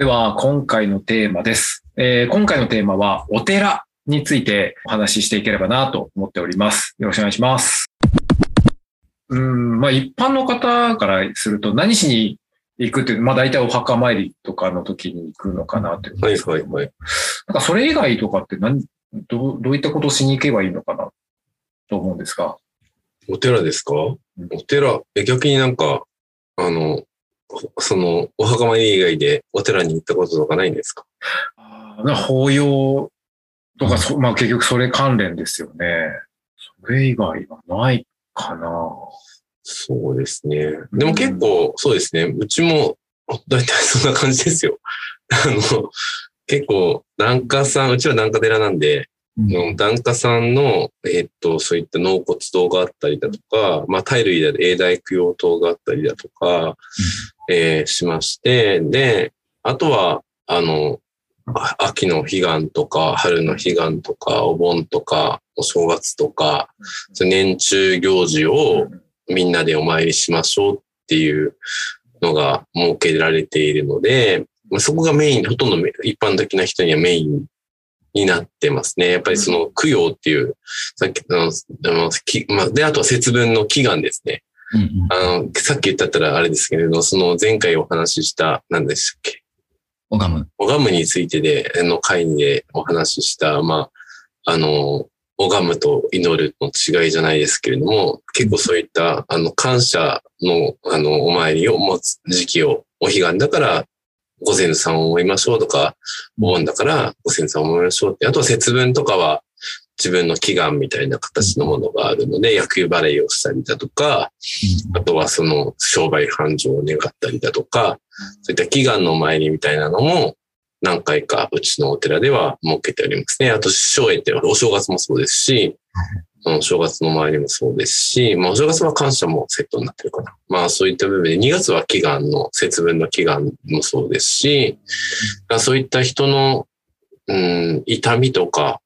では、今回のテーマです。えー今回のテーマは、お寺についてお話ししていければなと思っております。よろしくお願いします。うん、まあ一般の方からすると何しに行くっていう、まあ大体お墓参りとかの時に行くのかなということはいはいはい。なんかそれ以外とかって何、どうどういったことをしに行けばいいのかなと思うんですが。お寺ですか？お寺、え逆になんか、あの、その、お墓参り以外でお寺に行ったこととかないんですか？あー法要とか、そまあ結局それ関連ですよね。それ以外はないかな。そうですね。でも結構、そうですね。うちも、だいたいそんな感じですよ。あの、結構、檀家さん、うちは檀家寺なんで、うん檀家さんの、えっと、そういった納骨堂があったりだとか、まあ、タイ類で永代供養塔があったりだとか、えーしまして、で、あとは、あの、秋の彼岸とか、春の彼岸とか、お盆とか、お正月とか、年中行事をみんなでお参りしましょうっていうのが設けられているので、そこがメイン、ほとんど一般的な人にはメインになってますね。やっぱりその供養っていう、さっきの、あの、ま、で、あとは節分の祈願ですね。うんうんあの、さっき言ったったらあれですけれど、その前回お話しした、何でしたっけ？拝む。拝むについてで、あの会でお話しした、まあ、あの、拝むと祈るの違いじゃないですけれども、結構そういった、あの、感謝の、あの、お参りを持つ時期を、お彼岸だから、ご先祖さんを思いましょうとか、お盆だから、ご先祖さんを思いましょうって、あとは節分とかは、自分の祈願みたいな形のものがあるので、野球バレーをしたりだとか、あとはその商売繁盛を願ったりだとか、そういった祈願のお参りみたいなのも何回かうちのお寺では設けておりますね。あと、正営ってお正月もそうですし、その正月の周りもそうですし、まあお正月は感謝もセットになってるかな。まあそういった部分で2月は祈願の節分の祈願もそうですし、そういった人の、うん、痛みとか、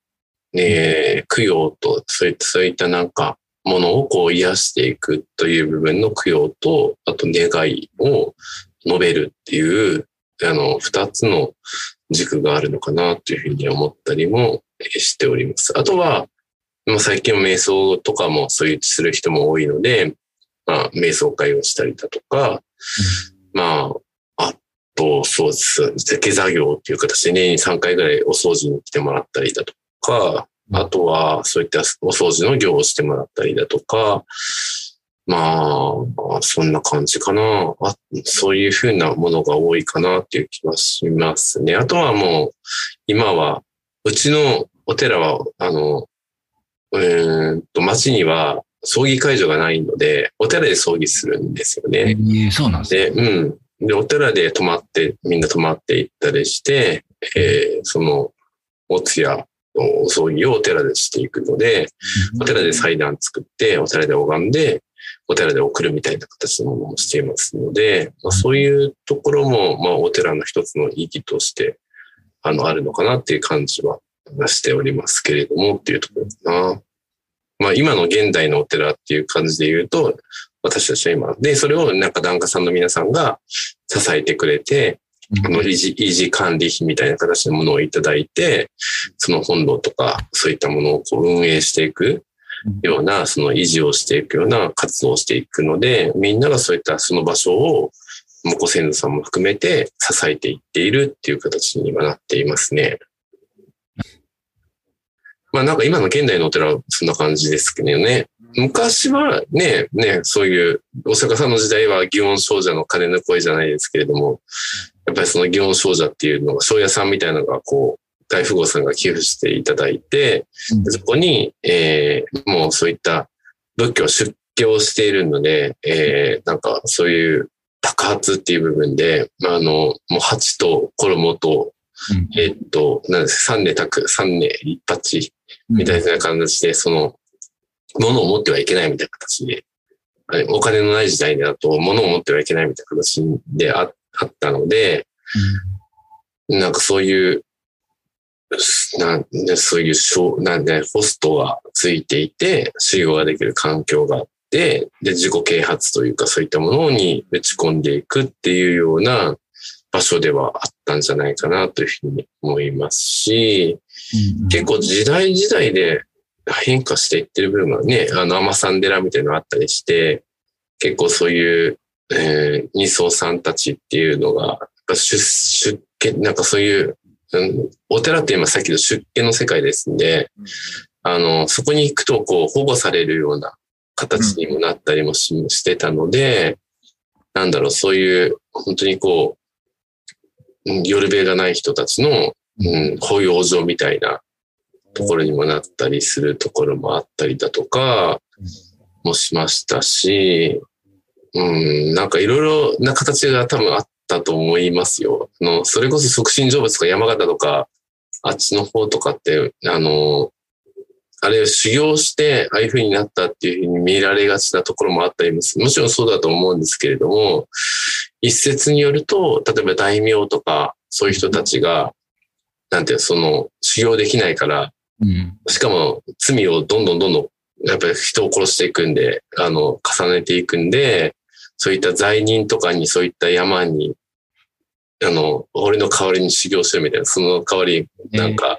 ね、供養と、そういった、そういったなんか、ものをこう癒していくという部分の供養と、あと願いを述べるっていう、あの、二つの軸があるのかなというふうに思ったりもしております。あとは、まあ、最近は瞑想とかもそういうする人も多いので、まあ、瞑想会をしたりだとか、まあ、あと、そうです。手作業っていう形で年に3回ぐらいお掃除に来てもらったりだとか、あとはそういったお掃除の業をしてもらったりだとか、まあ、そんな感じかな。あそういうふうなものが多いかなっていう気はしますね。あとはもう、今は、うちのお寺は、あの、うーんと、町には葬儀会場がないので、お寺で葬儀するんですよね。えーそうなんですね。で、うん。で、お寺で泊まって、みんな泊まっていったりして、えーその、お通夜のお葬儀をお寺でしていくので、お寺で祭壇作って、お寺で拝んで、お寺で送るみたいな形のものをしていますので、まあ、そういうところも、まあ、お寺の一つの意義として、あの、あるのかなっていう感じはしておりますけれども、っていうところかな。まあ、今の現代のお寺っていう感じで言うと、私たちは今、で、それをなんか檀家さんの皆さんが支えてくれて、あの、維持、維持管理費みたいな形のものをいただいて、その本堂とか、そういったものをこう運営していくような、その維持をしていくような活動をしていくので、みんながそういったその場所を、もうご先祖さんも含めて支えていっているっていう形にはなっていますね。まあなんか今の現代のお寺はそんな感じですけどね。昔はね、ね、そういう、大阪さんの時代は祇園少女の鐘の声じゃないですけれども、やっぱりその祇園少女っていうのが、庄屋さんみたいなのがこう、大富豪さんが寄付していただいて、うん。そこに、えーもうそういった仏教出家しているので、えーなんかそういう爆発っていう部分で、まああの、もう鉢と衣と、うん。えーっと、なんですか、三年宅、三年一発みたいな形で、その、物を持ってはいけないみたいな形で、お金のない時代だと物を持ってはいけないみたいな形でああったので、なんかそういう、なんでそういう、なんで、ホストがついていて、修行ができる環境があって、で、自己啓発というかそういったものに打ち込んでいくっていうような場所ではあったんじゃないかなというふうに思いますし、結構時代時代で変化していってる部分はね、あの、アマサンデラみたいなのあったりして、結構そういう、えー二層さんたちっていうのが、出、出家、なんかそういう、うん、お寺って今さっきの出家の世界ですんで、あの、そこに行くと、こう、保護されるような形にもなったりもし,、してたので、なんだろう、そういう、本当にこう、うん夜べがない人たちの、うん、保養所みたいなところにもなったりするところもあったりだとか、もしましたし、うん、なんかいろいろな形が多分あったと思いますよ。あの、それこそ促進成仏とか山形とか、あっちの方とかって、あの、あれを修行して、ああいう風になったっていう風に見られがちなところもあったりもする。もちろんそうだと思うんですけれども、一説によると、例えば大名とか、そういう人たちが、なんていうのその、修行できないから、うん。しかも罪をどんどんどんどん、やっぱり人を殺していくんで、あの、重ねていくんで、そういった罪人とかにそういった山に、あの、俺の代わりに修行してるみたいな、その代わり、なんか、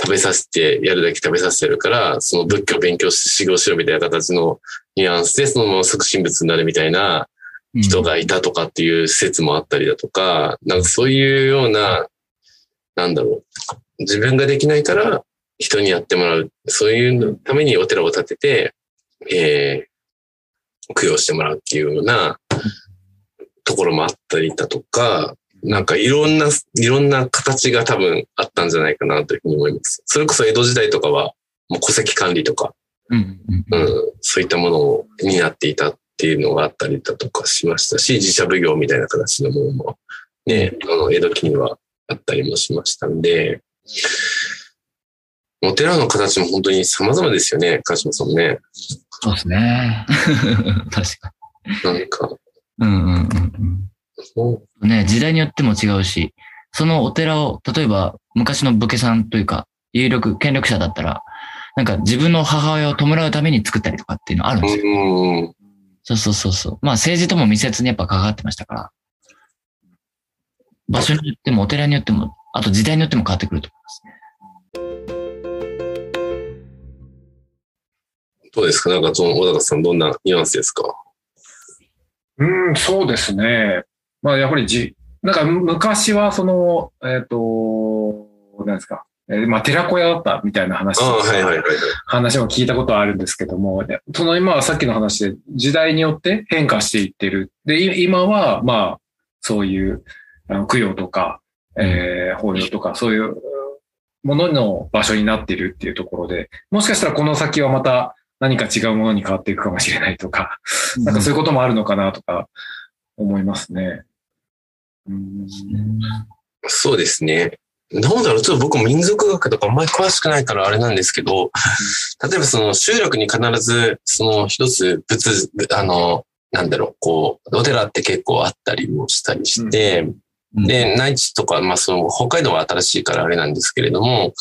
食べさせて、やるだけ食べさせてるから、その仏教を勉強して修行しろみたいな形のニュアンスで、そのまま即身仏になるみたいな人がいたとかっていう説もあったりだとか、なんかそういうような、なんだろう、自分ができないから人にやってもらう、そういうためにお寺を建てて、えー、供養してもらうっていうようなところもあったりだとか、なんかいろんな、いろんな形が多分あったんじゃないかなというふうに思います。それこそ江戸時代とかは、もう戸籍管理とか、うん。うん。うん、そういったものを担っていたっていうのがあったりだとかしましたし、自社奉行みたいな形のものもね、あの、江戸期にはあったりもしましたんで、お寺の形も本当に様々ですよね、川島さんもね。そうですね。確かなんか、に。うんうんうんね、時代によっても違うし、そのお寺を、例えば昔の武家さんというか、有力、権力者だったら、なんか自分の母親を弔うために作ったりとかっていうのあるんですよ。うん、そうそうそうそう。まあ政治とも密接にやっぱ関わってましたから、場所によってもお寺によっても、あと時代によっても変わってくると思どうですか？なんかその小高さんどんなニュアンスですか？うん、そうですね。まあ、やっぱりじ、なんか昔はその、えっ、と、なんですか、えーまあ、寺子屋だったみたいな話ああ、はいはいはいはい。話も聞いたことはあるんですけども、でその今はさっきの話で時代によって変化していってる。で、い今は、まあ、そういうあの供養とか、えー法要とか、そういうものの場所になっているっていうところで、もしかしたらこの先はまた何か違うものに変わっていくかもしれないとか、なんかそういうこともあるのかなとか思いますね。うん。そうですね。どうだろう。ちょっと僕も民族学とかあんまり詳しくないからあれなんですけど、例えばその集落に必ずその一つ仏、あの、なんだろう、こう、お寺って結構あったりもしたりして、うんで、内地とか、まあその北海道は新しいからあれなんですけれども、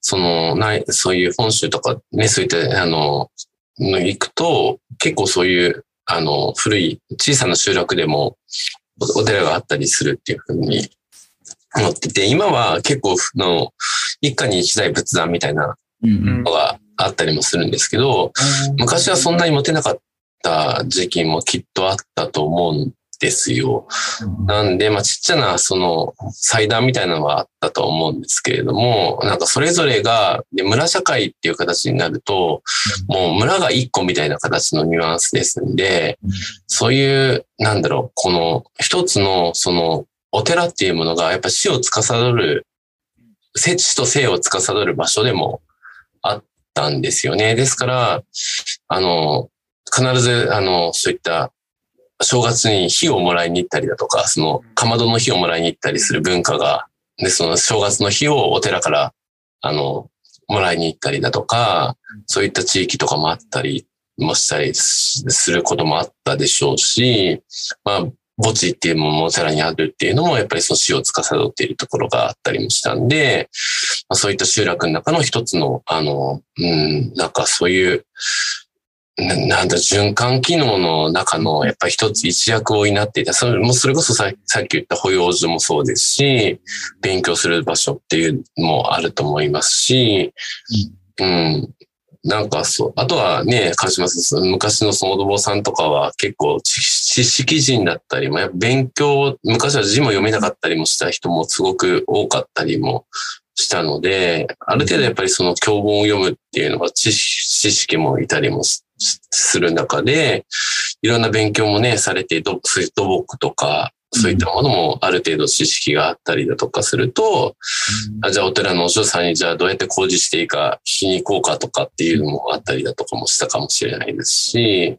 その、ない、そういう本州とかね、そういった、あの、の行くと、結構そういう、あの、古い小さな集落でもおお寺があったりするっていうふうに思ってて、今は結構、あの、一家に一台仏壇みたいなのがあったりもするんですけど、昔はそんなに持てなかった時期もきっとあったと思うんですよ。なんで、まあ、ちっちゃな、その、祭壇みたいなのはあったと思うんですけれども、なんかそれぞれが、で村社会っていう形になると、もう村が一個みたいな形のニュアンスですんでうん、そういう、なんだろう、この一つの、その、お寺っていうものが、やっぱ死を司る、死と生を司る場所でもあったんですよね。ですから、あの、必ず、あの、そういった正月に火をもらいに行ったりだとか、その、かまどの火をもらいに行ったりする文化が、で、その正月の火をお寺から、あの、もらいに行ったりだとか、そういった地域とかもあったりもしたりすすることもあったでしょうし、まあ、墓地っていうものもお寺にあるっていうのも、やっぱりその死を司っているところがあったりもしたんで、まあ、そういった集落の中の一つの、あの、うん、なんかそういう、ななんだ、循環機能の中のやっぱり一つ一役を担っていた。それもそれこそささっき言った保養所もそうですし、勉強する場所っていうのもあると思いますし、うん。なんかそう、あとはね、鹿島さん、昔のそのお坊さんとかは結構知知識人だったり、勉強、昔は字も読めなかったりもした人もすごく多かったりもしたので、ある程度やっぱりその教本を読むっていうのは知識もいたりもすする中で、いろんな勉強もね、されて、土そういう土木とか、そういったものもある程度知識があったりだとかすると、あじゃあお寺のお嬢さんにじゃあどうやって工事していいか聞きに行こうかとかっていうのもあったりだとかもしたかもしれないですし、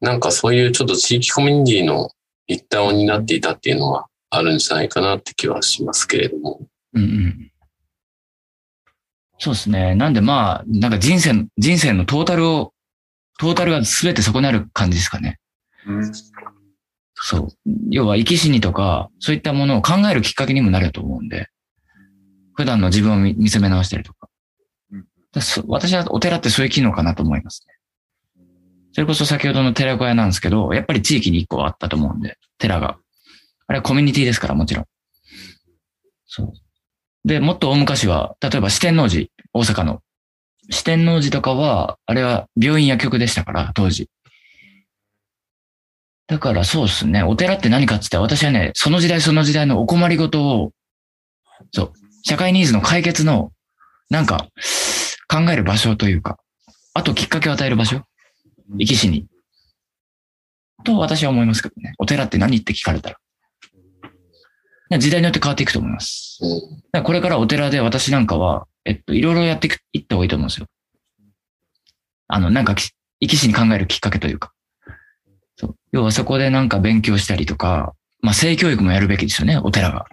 なんかそういうちょっと地域コミュニティの一端を担っていたっていうのはあるんじゃないかなって気はしますけれども。うんうん。そうですね。なんでまあ、なんか人生、人生のトータルを、トータルが全てそこにある感じですかね。うんそう。要は生き死にとか、そういったものを考えるきっかけにもなると思うんで、普段の自分を見見つめ直したりとか私はお寺ってそういう機能かなと思いますね。それこそ先ほどの寺子屋なんですけど、やっぱり地域に一個あったと思うんで、寺が。あれはコミュニティですから、もちろん。そう。で、もっと大昔は、例えば四天王寺、大阪の。四天王寺とかは、あれは病院薬局でしたから、当時。だからそうですね。お寺って何かって言ったら、私はね、その時代その時代のお困りごとを、そう、社会ニーズの解決の、なんか、考える場所というか、あときっかけを与える場所？生き死に。と私は思いますけどね。お寺って何って聞かれたら。時代によって変わっていくと思います。だこれからお寺で私なんかは、えっと、いろいろやっていった方がいいと思うんですよ。あの、なんか、生き死に考えるきっかけというか。そう。要はそこでなんか勉強したりとか、まあ性教育もやるべきですよね、お寺が。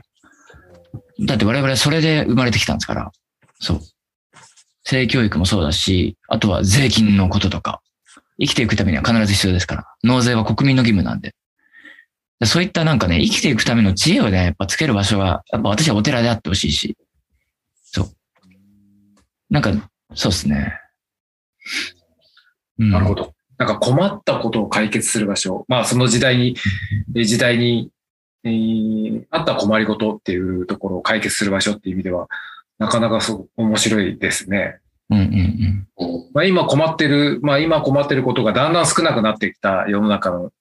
だって我々はそれで生まれてきたんですから。そう。性教育もそうだし、あとは税金のこととか。生きていくためには必ず必要ですから。納税は国民の義務なんで。でそういったなんかね、生きていくための知恵をね、やっぱつける場所が、やっぱ私はお寺であってほしいし。そう。なんか、そうですね。うん、なるほど。なんか困ったことを解決する場所。まあその時代に、えー時代に、えーあった困りごとっていうところを解決する場所っていう意味では、なかなかそう面白いですね。うんうんうん。うんまあ今困ってる、まあ今困ってることがだんだん少なくなってきた世の中の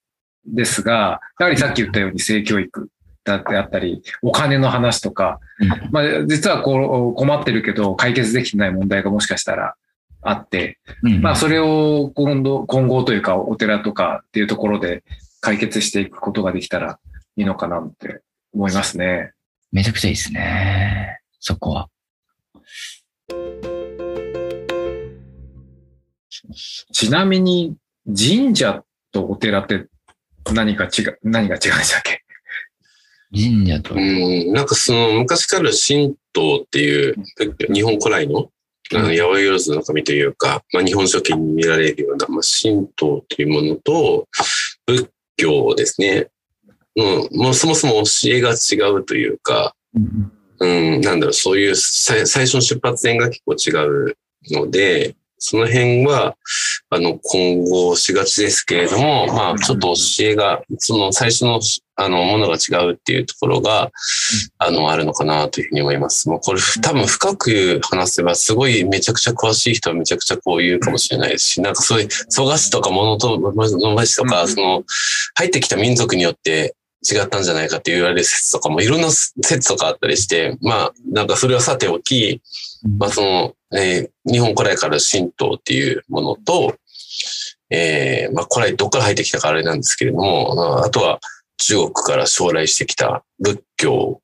ですが、やはりさっき言ったように性教育だってあったり、お金の話とか、うんまあ実はこう困ってるけど解決できてない問題がもしかしたらあって、うん、まあ、それを今度、今後というか、お寺とかっていうところで解決していくことができたらいいのかなって思いますね。めちゃくちゃいいですね。そこは。ちなみに、神社とお寺って何か違う、何が違うんでしたっけ？神社と。うん、なんかその昔から神道っていう、日本古来の、あの、八百万の神というか、まあ、日本書紀に見られるような、まあ、神道というものと、仏教ですね。うん、もうそもそも教えが違うというか、うんうん、なんだろう、そういう最最初の出発点が結構違うので、その辺は、あの、混合しがちですけれども、まあ、ちょっと教えが、その最初の、あの、ものが違うっていうところが、あの、あるのかなというふうに思います。もうこれ、多分深く話せば、すごいめちゃくちゃ詳しい人はめちゃくちゃこう言うかもしれないし、なんかそういう、蘇我氏とか物と、野橋とか、うん。その、入ってきた民族によって、違ったんじゃないかって言われる説とかもいろんな説とかあったりして、まあ、なんかそれはさておき、まあその、えー日本古来から神道っていうものと、えーまあ古来どっから入ってきたかあれなんですけれども、まああとは中国から将来してきた仏教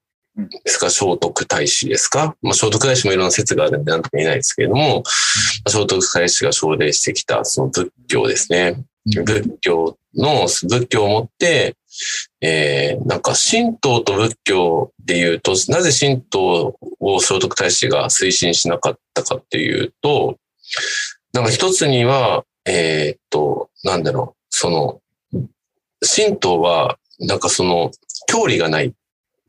ですか、聖徳太子ですか、まあ聖徳太子もいろんな説があるんで何とも言えないですけれども、聖徳太子が奨励してきたその仏教ですね。仏教の、仏教をもって、えー、なんか神道と仏教で言うと、なぜ神道を聖徳太子が推進しなかったかっていうと、なんか一つには、えーっと、なんだろう、その、神道は、なんかその、教理がない、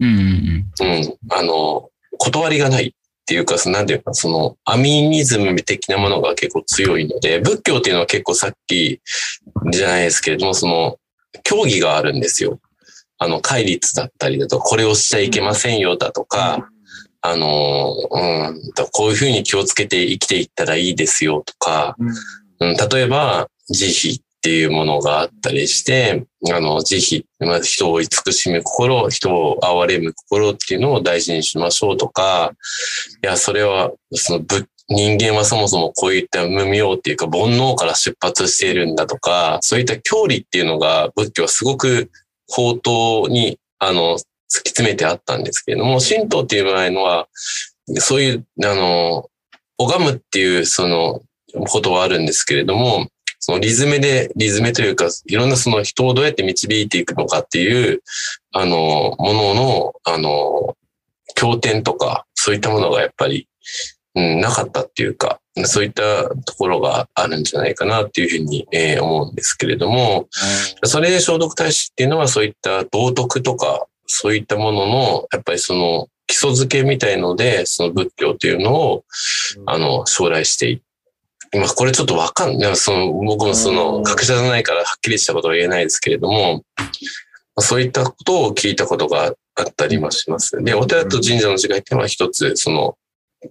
うんうんうん、あの、断りがない。っていうか、そのなんていうか、そのアミニズム的なものが結構強いので、仏教っていうのは結構さっきじゃないですけれども、その、教義があるんですよ。あの、戒律だったりだとか、これをしちゃいけませんよだとか、あの、うん、こういうふうに気をつけて生きていったらいいですよとか、うん、例えば、慈悲っていうものがあったりして、あの、慈悲、まあ、人を慈しむ心、人を憐れむ心っていうのを大事にしましょうとか、いや、それは、その仏人間はそもそもこういった無明っていうか煩悩から出発しているんだとか、そういった教理っていうのが仏教はすごく宝刀に、あの、突き詰めてあったんですけれども、神道っていう場合のは、そういう、あの、拝むっていうそのことはあるんですけれども、そのリズムで、リズムというか、いろんなその人をどうやって導いていくのかっていう、あの、ものの、あの、経典とか、そういったものがやっぱり、うん、なかったっていうか、そういったところがあるんじゃないかなっていうふうに、えー思うんですけれども、それで聖徳太子っていうのはそういった道徳とか、そういったものの、やっぱりその基礎づけみたいので、その仏教というのを、あの、将来してい今これちょっとわかんない。その僕もその学者じゃないからはっきりしたことは言えないですけれども、そういったことを聞いたことがあったりもします。で、お寺と神社の違いっていうのは一つ、その、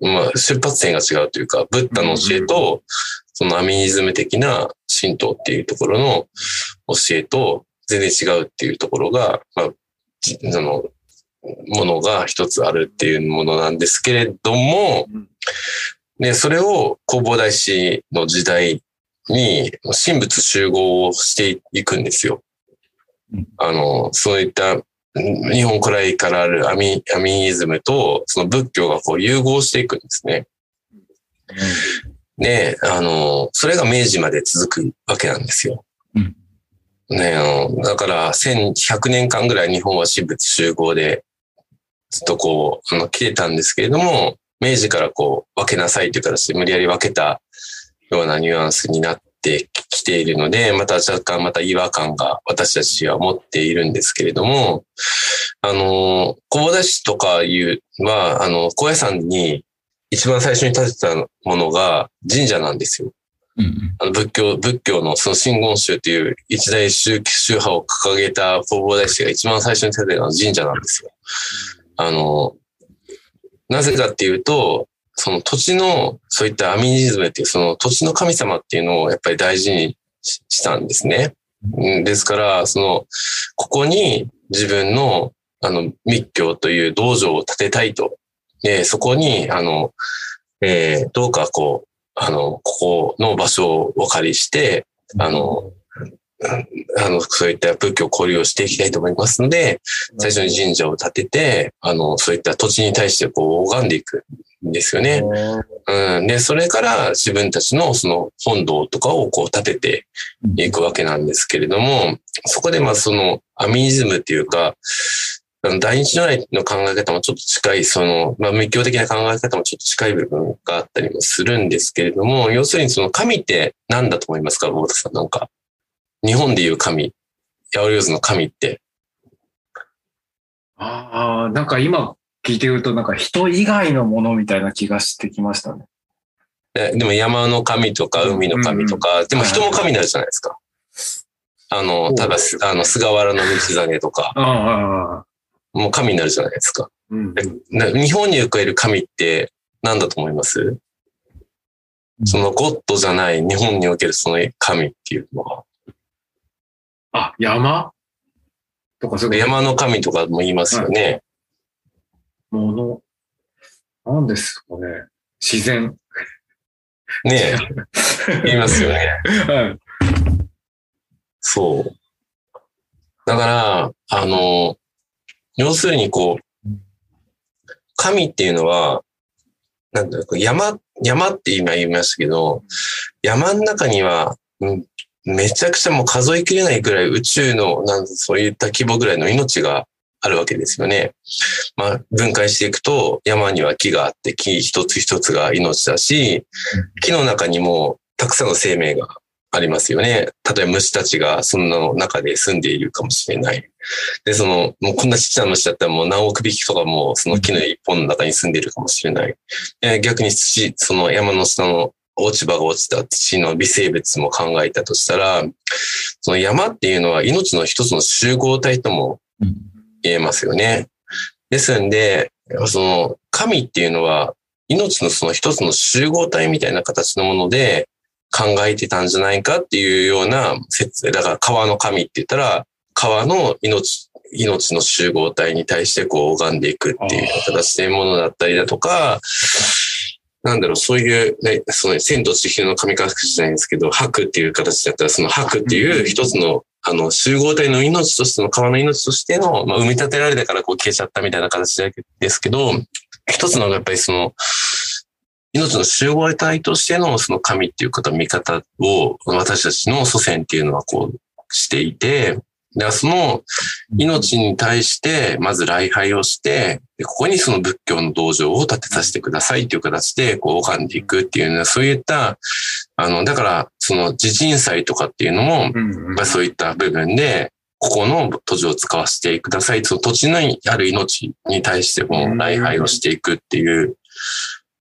まあ、出発点が違うというか、ブッダの教えと、そのアミニズム的な神道っていうところの教えと全然違うっていうところが、まあ、じその、ものが一つあるっていうものなんですけれども、で、それを弘法大師の時代に神仏集合をしていくんですようん。あの、そういったうん日本古来からあるアミアミニズムとその仏教がこう融合していくんですね。で、あの、それが明治まで続くわけなんですよ。うんね、あの、だから1100年間ぐらい日本は神仏集合でずっとこう、あの、来てたんですけれども、明治からこう、分けなさいという形で無理やり分けたようなニュアンスになってきているので、また若干また違和感が私たちは持っているんですけれども、あの、小保田市とかいうは、あの、高野山に一番最初に建てたものが神社なんですよ。うんうんあの仏教、仏教のその真言宗という一大宗宗派を掲げた弘法大師が一番最初に建てたのは神社なんですよ。あの、なぜかっていうと、その土地の、そういったアミニズムっていう、その土地の神様っていうのをやっぱり大事にしたんですね。ですから、その、ここに自分の、あの、密教という道場を建てたいと。で、そこに、あの、えーどうかこう、あの、ここの場所をお借りして、あの、あの、そういった仏教交流をしていきたいと思いますので、最初に神社を建てて、あの、そういった土地に対してこう拝んでいくんですよね。うん。で、それから自分たちのその本堂とかをこう建てていくわけなんですけれども、そこでまあそのアミニズムっていうか、あの大日如来の考え方もちょっと近い、その、まあ、密教的な考え方もちょっと近い部分があったりもするんですけれども、要するにその神って何だと思いますか、大田さん。なんか、日本でいう神、八百万の神って。ああ、なんか今聞いてると、なんか人以外のものみたいな気がしてきましたね。ででも山の神とか海の神とか、でも人も神になるじゃないですか。あの、ただ、あの、菅原道真とか、ああ、ああ、もう神になるじゃないですか。うん。な日本に浮かれる神って何だと思います？そのゴッドじゃない日本におけるその神っていうのは。あ、山？とかそういう山の神とかも言いますよね。もの。なんですかね。自然。ねえ。言いますよね。はい。そう。だから、あの、要するにこう、神っていうのは、なんだろう、山、山って今言いましたけど、山の中には、うんめちゃくちゃもう数えきれないぐらい宇宙の、なんそういった規模ぐらいの命があるわけですよね。まあ、分解していくと、山には木があって、木一つ一つが命だし、木の中にもたくさんの生命がありますよね。例えば虫たちがその中で住んでいるかもしれない。で、その、もうこんなちっちゃな虫だったらもう何億匹とかもその木の一本の中に住んでいるかもしれない。え逆に土、その山の下の落ち葉が落ちた土の微生物も考えたとしたら、その山っていうのは命の一つの集合体とも言えますよね。ですんで、その神っていうのは命のその一つの集合体みたいな形のもので考えてたんじゃないかっていうような説、だから川の神って言ったら、川の命、命の集合体に対してこう拝んでいくっていう形でものだったりだとか、なんだろう、そういう、ね、その、千と千尋の神隠しじゃないんですけど、白っていう形だったら、その白っていう一つの、あの、集合体の命としての、川の命としての、まあ、生み立てられたからこう消えちゃったみたいな形ですけど、一つのやっぱりその、命の集合体としてのその神っていう方、見方を私たちの祖先っていうのはこうしていて、でその命に対してまず礼拝をして、ここにその仏教の道場を建てさせてくださいっていう形でこう拝んでいくっていうのは、そういった、あの、だからその地震祭とかっていうのも、まあ、そういった部分で、ここの土地を使わせてください。その土地にある命に対しても礼拝をしていくっていう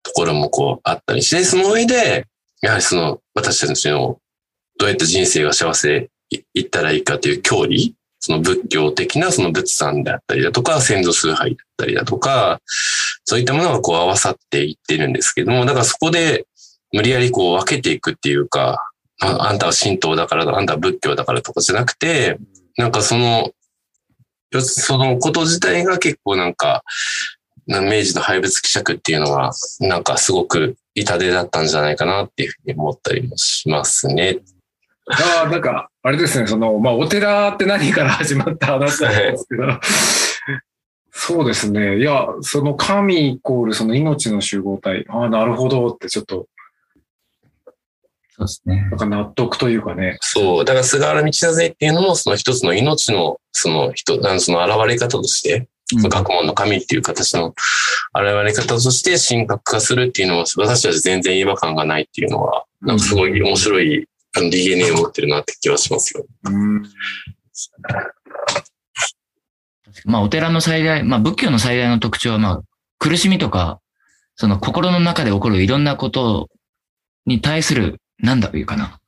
ところもこうあったりして、その上で、やはりその私たちのどうやって人生が幸せいったらいいかという教理、その仏教的なその仏産であったりだとか、先祖崇拝だったりだとか、そういったものがこう合わさっていってるんですけども、だからそこで無理やりこう分けていくっていうか、ああんたは神道だから、あんたは仏教だからとかじゃなくて、なんかその、そのこと自体が結構なんか、明治の廃仏希釈っていうのは、なんかすごく痛手だったんじゃないかなっていうふうに思ったりもしますね。ああ、なんか、あれですね、その、まあ、お寺って何から始まった話なんですけど、はい、そうですね。いや、その神イコールその命の集合体。ああ、なるほどってちょっと、そうですね。なんか納得というかね。そう。だから菅原道真っていうのも、その一つの命の、その人、その現れ方として、うん、学問の神っていう形の現れ方として神格化するっていうのは、私たち全然違和感がないっていうのは、なんかすごい面白い、あの DNA を持ってるなって気はしますよ。うんまあ、お寺の最大、まあ、仏教の最大の特徴は、まあ、苦しみとか、その心の中で起こるいろんなことに対する、なんだというかな。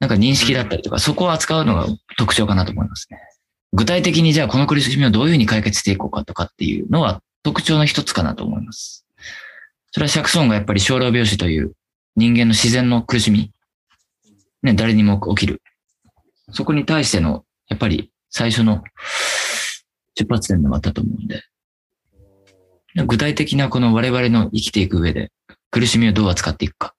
なんか認識だったりとか、そこを扱うのが特徴かなと思いますね。具体的にじゃあこの苦しみをどういうふうに解決していこうかとかっていうのは特徴の一つかなと思います。それは釈尊がやっぱり生老病死という人間の自然の苦しみ、ね、誰にも起きる。そこに対しての、やっぱり最初の出発点でもあったと思うんで、具体的なこの我々の生きていく上で苦しみをどう扱っていくか、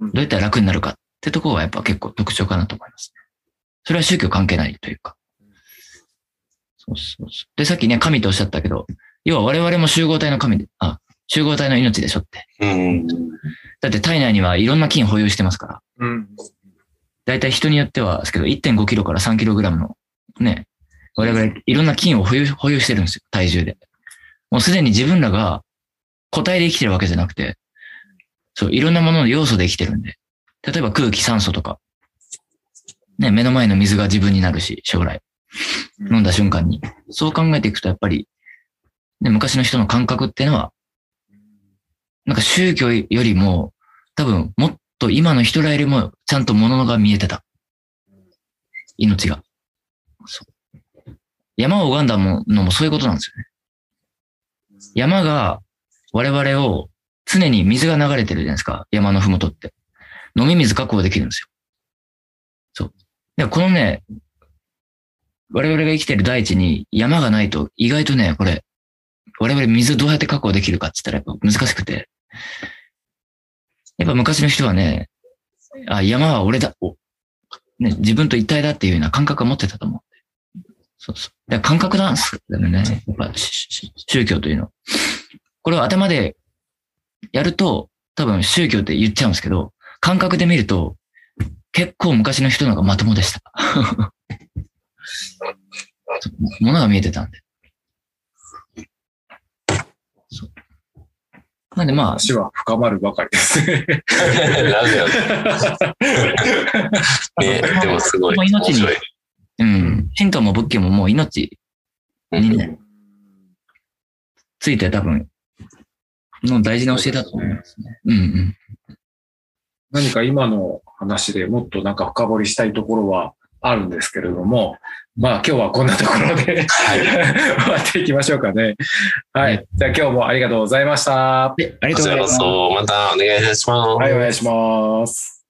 どうやったら楽になるかってところはやっぱ結構特徴かなと思いますね。それは宗教関係ないというか。そうそうそう。で、さっきね、神とおっしゃったけど、要は我々も集合体の神で、あ、集合体の命でしょって。うん。だって体内にはいろんな菌保有してますから。うん。だいたい人によってはですけど、1.5キロから3キログラムの、ね、我々いろんな菌を保有、保有してるんですよ、体重で。もうすでに自分らが個体で生きてるわけじゃなくて、そう、いろんなものの要素で生きてるんで。例えば空気、酸素とか。ね、目の前の水が自分になるし、将来。飲んだ瞬間に。そう考えていくと、やっぱり、ね、昔の人の感覚っていうのは、なんか宗教よりも、多分、もっと今の人らよりも、ちゃんと物が見えてた。命が。そう山を拝んだものもそういうことなんですよね。山が我々を常に水が流れてるじゃないですか。山のふもとって。飲み水確保できるんですよ。そう。でこのね、我々が生きてる大地に山がないと意外とね、これ、我々水どうやって確保できるかって言ったらやっぱ難しくて。やっぱ昔の人はね、あ、山は俺だ、ね、自分と一体だっていうような感覚を持ってたと思う。そうそう。感覚なんですよね。やっぱ宗教というの。これを頭でやると、多分宗教って言っちゃうんですけど、感覚で見ると、結構昔の人の方がまともでした。ものが見えてたんで。なんでまあ、話は深まるばかりですね。ね、でもすごい。まあ命に。うん。神道も仏教ももう命にね、ついて多分、の大事な教えだと思いますね。うんうん。何か今の話でもっとなんか深掘りしたいところはあるんですけれども、まあ今日はこんなところで 終わっていきましょうかね。はい。じゃあ今日もありがとうございました。ありがことうございます。そ、またお願いします。い、お願いします。